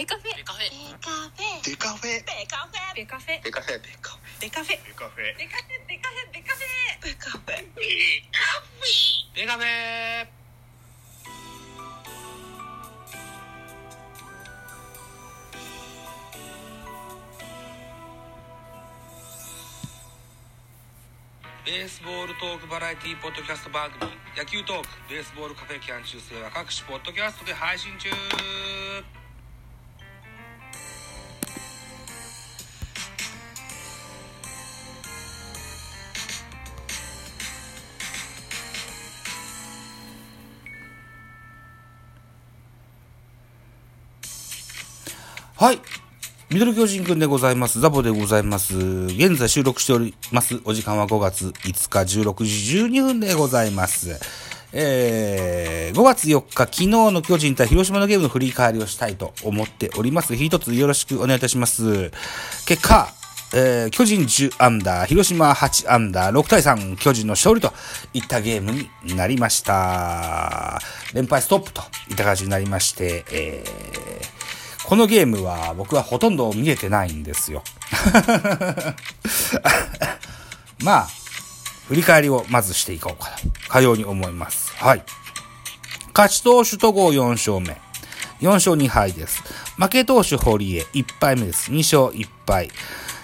ベカフェ。ベカフェ。ベカフェ。デカフェ。ベカフェ。ベカフェ。ベカフェ。デカフェベカフェデカフェ。ベカフェ。ベカフェ。ベカフェベカフェベカフェベカフェベースボールトークバラエティポッドキャスト番組。野球トークベースボールカフェキャン中世は各種ポッドキャストで配信中はい。ミドル巨人くんでございます。ザボでございます。現在収録しております。お時間は5月5日16時12分でございます。えー、5月4日、昨日の巨人対広島のゲームの振り返りをしたいと思っております。一つよろしくお願いいたします。結果、えー巨人10アンダー、広島8アンダー、6対3、巨人の勝利といったゲームになりました。連敗ストップといった感じになりまして、えーこのゲームは僕はほとんど見えてないんですよ。まあ、振り返りをまずしていこうかと、かように思います。はい。勝ち投手戸郷4勝目。4勝2敗です。負け投手堀江1敗目です。2勝1敗。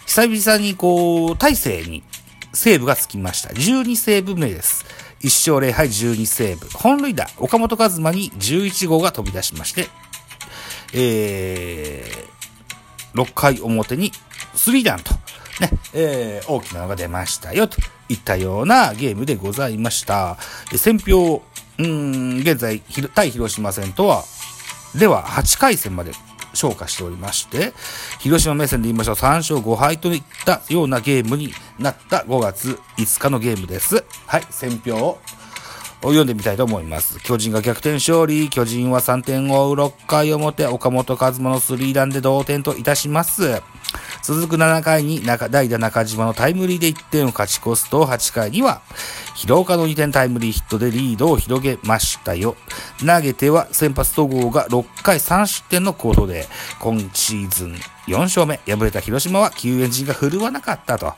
久々にこう、大勢にセーブがつきました。12セーブ目です。1勝0敗12セーブ。本塁打、岡本和真に11号が飛び出しまして、えー、6回表にスリーダウンと、ね、えー、大きなのが出ましたよ、といったようなゲームでございました。で戦票、うん、現在、対広島戦とは、では8回戦まで消化しておりまして、広島目線で言いましょう、3勝5敗といったようなゲームになった5月5日のゲームです。はい、戦票を読んでみたいと思います。巨人が逆転勝利。巨人は3点を追う6回表、岡本和真のスリーランで同点といたします。続く7回に中代打中島のタイムリーで1点を勝ち越すと、8回には、広岡の2点タイムリーヒットでリードを広げましたよ。投げては先発戸郷が6回3失点の好投で、今シーズン4勝目。敗れた広島は救援陣が振るわなかったと。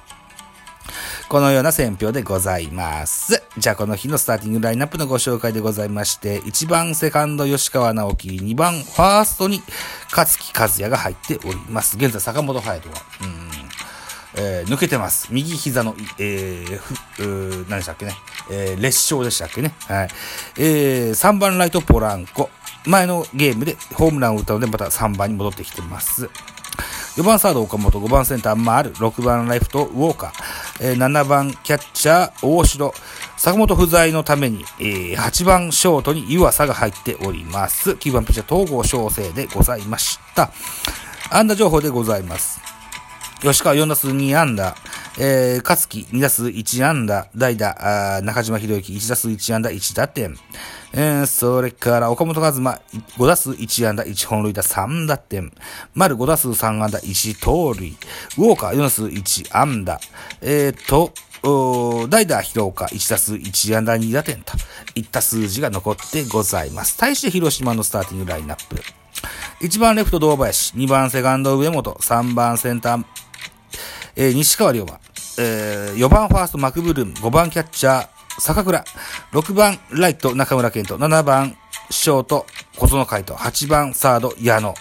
このような選評でございます。じゃあこの日のスターティングラインナップのご紹介でございまして、1番セカンド吉川直樹、2番ファーストに勝木和也が入っております。現在坂本隼人は、えー抜けてます。右膝の、えー、ふ、何でしたっけね。えー裂傷でしたっけね。はい。えー、3番ライトポランコ。前のゲームでホームランを打ったので、また3番に戻ってきてます。4番サード岡本、5番センター丸、6番ライフトウォーカー、えー7番キャッチャー大城、坂本不在のために、えー8番ショートに湯浅が入っております。9番ピッチャー東郷翔征でございました。安打情報でございます。吉川4打数2安打、えー、勝木2打数1安打、代打、あ中島博之1打数1安打1打点、えー、それから岡本和真5打数1安打1本塁打3打点、丸5打数3安打1盗塁、ウォーカー4打数1安打、えーと、代打広岡1打数1安打2打点と。いった数字が残ってございます。対して広島のスターティングラインナップ。1番レフト堂林、2番セカンド上本、3番センターえー西川龍馬、えー4番ファーストマクブルーム、5番キャッチャー坂倉、6番ライト中村健人、7番ショート小園海斗、8番サード矢野、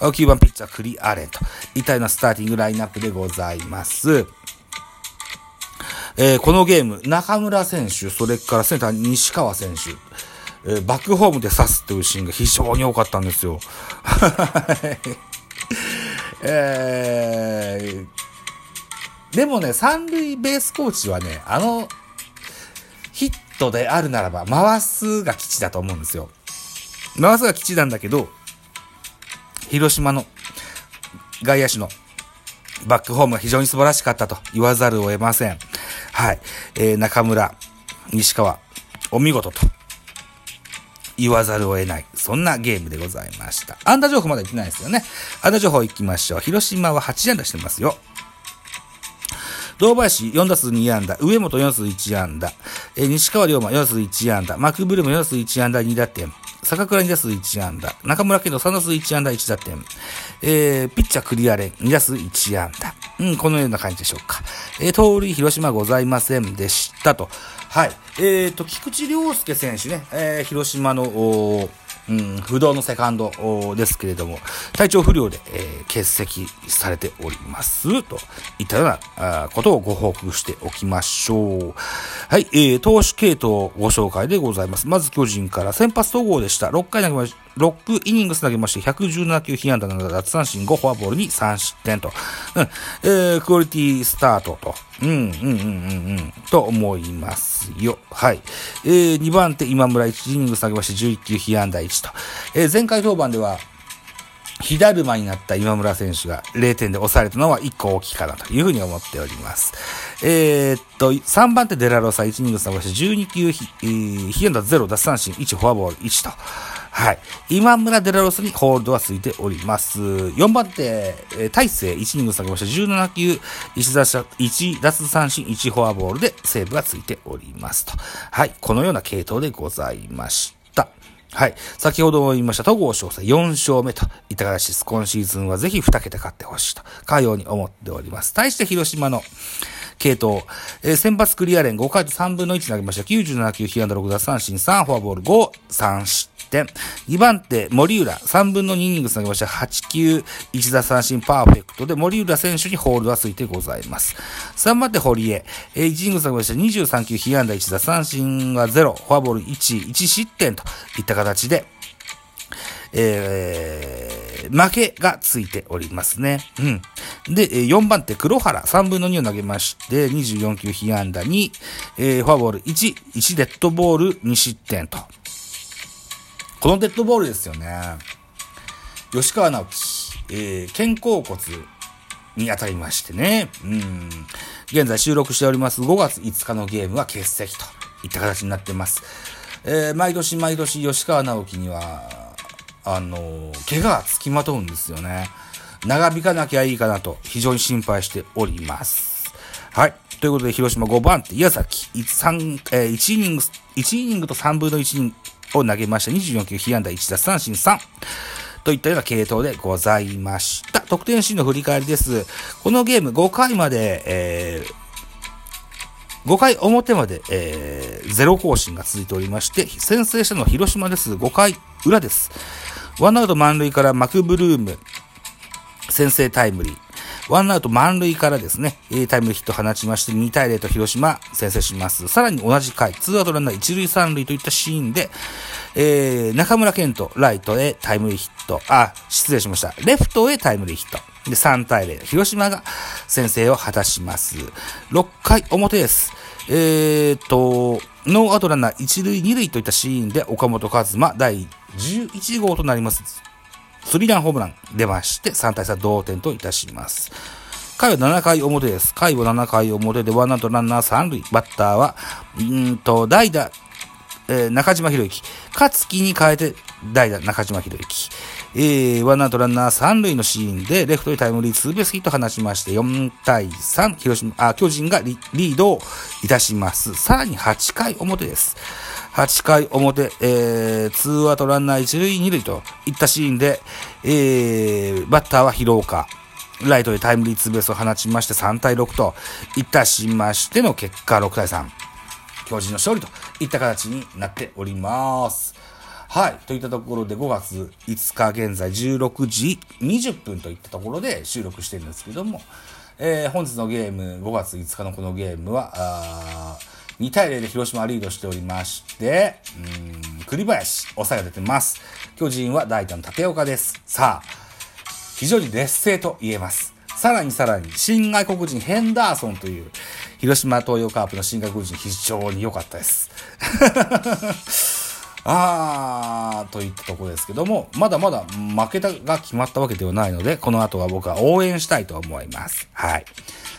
9番ピッチャー栗アレンと。いたようなスターティングラインナップでございます。えーこのゲーム、中村選手、それからセンター西川選手、えーバックホームで刺すっていうシーンが非常に多かったんですよ。えー、でもね、三塁ベースコーチはね、あの、ヒットであるならば、回すが基地だと思うんですよ。回すが基地なんだけど、広島の外野手のバックホームが非常に素晴らしかったと言わざるを得ません。はい。えー、中村、西川、お見事と言わざるを得ない。そんなゲームでございました。安打情報まだ言ってないですよね。安打情報行きましょう。広島は8安打してますよ。堂林4打数2安打、上本4打数1安打、えー西川龍馬4打数1安打、マクブルーム4打数1安打2打点、坂倉2打数1安打、中村健人3打数1安打1打点、えー、ピッチャークリアレン2打数1安打。うん、このような感じでしょうか。えー、盗塁広島ございませんでしたと。はい。えーと、菊池涼介選手ね、えー、広島の、うん、不動のセカンドですけれども、体調不良で、えー、欠席されております。といったようなことをご報告しておきましょう。はい、えー、投手系統ご紹介でございます。まず巨人から先発統合でした。6回投げました6イニングス投げまして、117球被安打7奪三振5フォアボールに3失点と。うん、えー、クオリティスタートと。うん、うん、うん、うん、うん、と思いますよ。はい。えー、2番手今村1イニングス投げまして11球被安打1と。えー、前回登板では、火だるまになった今村選手が0点で抑えれたのは1個大きいかなというふうに思っております。えー、っと、3番手デラロサ1イニングス投げまして12球被、えー、被安打0奪三振1フォアボール1と。はい。今村デラロスにホールドはついております。4番手、えー、大勢1イニング下げました。17球1打1奪三振1フォアボールでセーブがついておりますと。はい。このような系統でございました。はい。先ほども言いました、戸郷翔太4勝目といった形です。今シーズンはぜひ2桁勝ってほしいと、かように思っております。対して広島の系統、えー、先発クリアレン5回と3分の1投げました。97球、被安打6奪三振3、フォアボール5、3失点。2番手、森浦、3分の2イニング投げました。8球、1打三振パーフェクトで、森浦選手にホールはついてございます。3番手、堀江、えー、1イニング投げました。23球、被安打1打三振は0、フォアボール1、1失点といった形で、えー、負けがついておりますね。うん。で、4番手、黒原、3分の2を投げまして、24球被安打2、えー、フォアボール1、1デッドボール2失点と。このデッドボールですよね。吉川直樹、えー、肩甲骨に当たりましてね。うん。現在収録しております5月5日のゲームは欠席といった形になってます。えー、毎年毎年吉川直樹には、あの、怪我がつきまとうんですよね。長引かなきゃいいかなと非常に心配しております。はい。ということで、広島5番手、矢崎、1, えー、1イニング、1イニングと3分の1イニングを投げました。24球、被安打1打三振3。といったような系統でございました。得点シーンの振り返りです。このゲーム5回まで、えー、5回表まで、えー、ゼロ更新が続いておりまして、先制したのは広島です。5回裏です。ワンアウト満塁からマクブルーム、先制タイムリー。ワンアウト満塁からですね、タイムリーヒット放ちまして、2対0と広島先制します。さらに同じ回、ツーアウトランナー1塁3塁といったシーンで、えー、中村健人、ライトへタイムリーヒット、あ、失礼しました。レフトへタイムリーヒット。で、3対0。広島が先制を果たします。6回表です。えーと、ノーアウトランナー1塁2塁といったシーンで岡本和真第11号となります。スリーランホームラン出まして3対3同点といたします。回は7回表です。回は7回表でワンアウトランナー3塁。バッターは、んと、代打、えー、中島博之。勝木に変えて代打中島博之。えー、ワンアウトランナー三塁のシーンで、レフトにタイムリーツーベースヒット放ちまして、4対3、広島、あ、巨人がリードをいたします。さらに8回表です。8回表、えー、ツーアウトランナー1塁2塁といったシーンで、えー、バッターは広岡。ライトでタイムリーツーベースを放ちまして3対6といたしましての結果6対3。巨人の勝利といった形になっております。はい。といったところで5月5日現在16時20分といったところで収録してるんですけども、えー、本日のゲーム、5月5日のこのゲームは、2対0で広島リードしておりまして、うん、栗林、抑えが出てます。巨人は大胆の立岡です。さあ、非常に劣勢と言えます。さらにさらに、新外国人ヘンダーソンという、広島東洋カープの新外国人非常に良かったです。あー、といったところですけども、まだまだ負けたが決まったわけではないので、この後は僕は応援したいと思います。はい。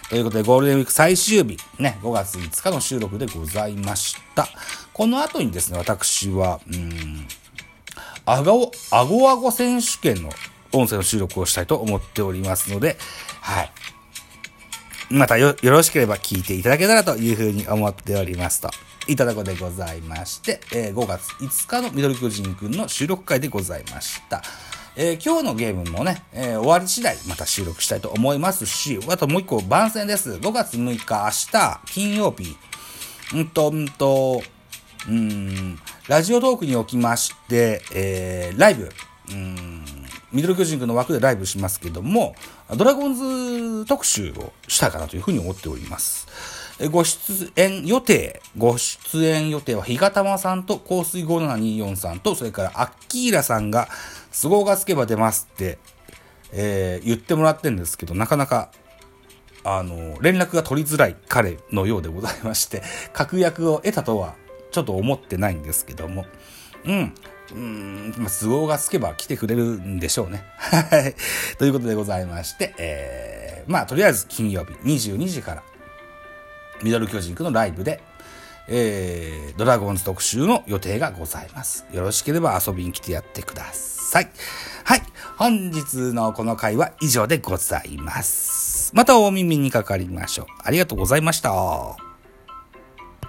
ということで、ゴールデンウィーク最終日、ね、5月5日の収録でございました。この後にですね、私は、うん、あご、あごあご選手権の音声の収録をしたいと思っておりますので、はい。またよ、よろしければ聞いていただけたらというふうに思っておりますと。いただくでございまして、えー5月5日のミドル巨人くんの収録会でございました。えー今日のゲームもね、えー終わり次第また収録したいと思いますし、あともう一個番宣です。5月6日明日、金曜日、うんと、うんと、うん、ラジオトークにおきまして、えーライブ、うーん、ミドル巨人軍の枠でライブしますけども、ドラゴンズ特集をしたいかなというふうに思っております。ご出演予定、ご出演予定は、ひがたまさんと、香水5724さんと、それから、アッキーラさんが、都合がつけば出ますって、えー言ってもらってるんですけど、なかなかあの、連絡が取りづらい彼のようでございまして、確約を得たとは、ちょっと思ってないんですけども、うん。うーん、まあ、都合がつけば来てくれるんでしょうね。はい。ということでございまして、えー、まあ、とりあえず金曜日22時から、ミドル巨人くんのライブで、えー、ドラゴンズ特集の予定がございます。よろしければ遊びに来てやってください。はい。本日のこの回は以上でございます。またお耳にかかりましょう。ありがとうございました。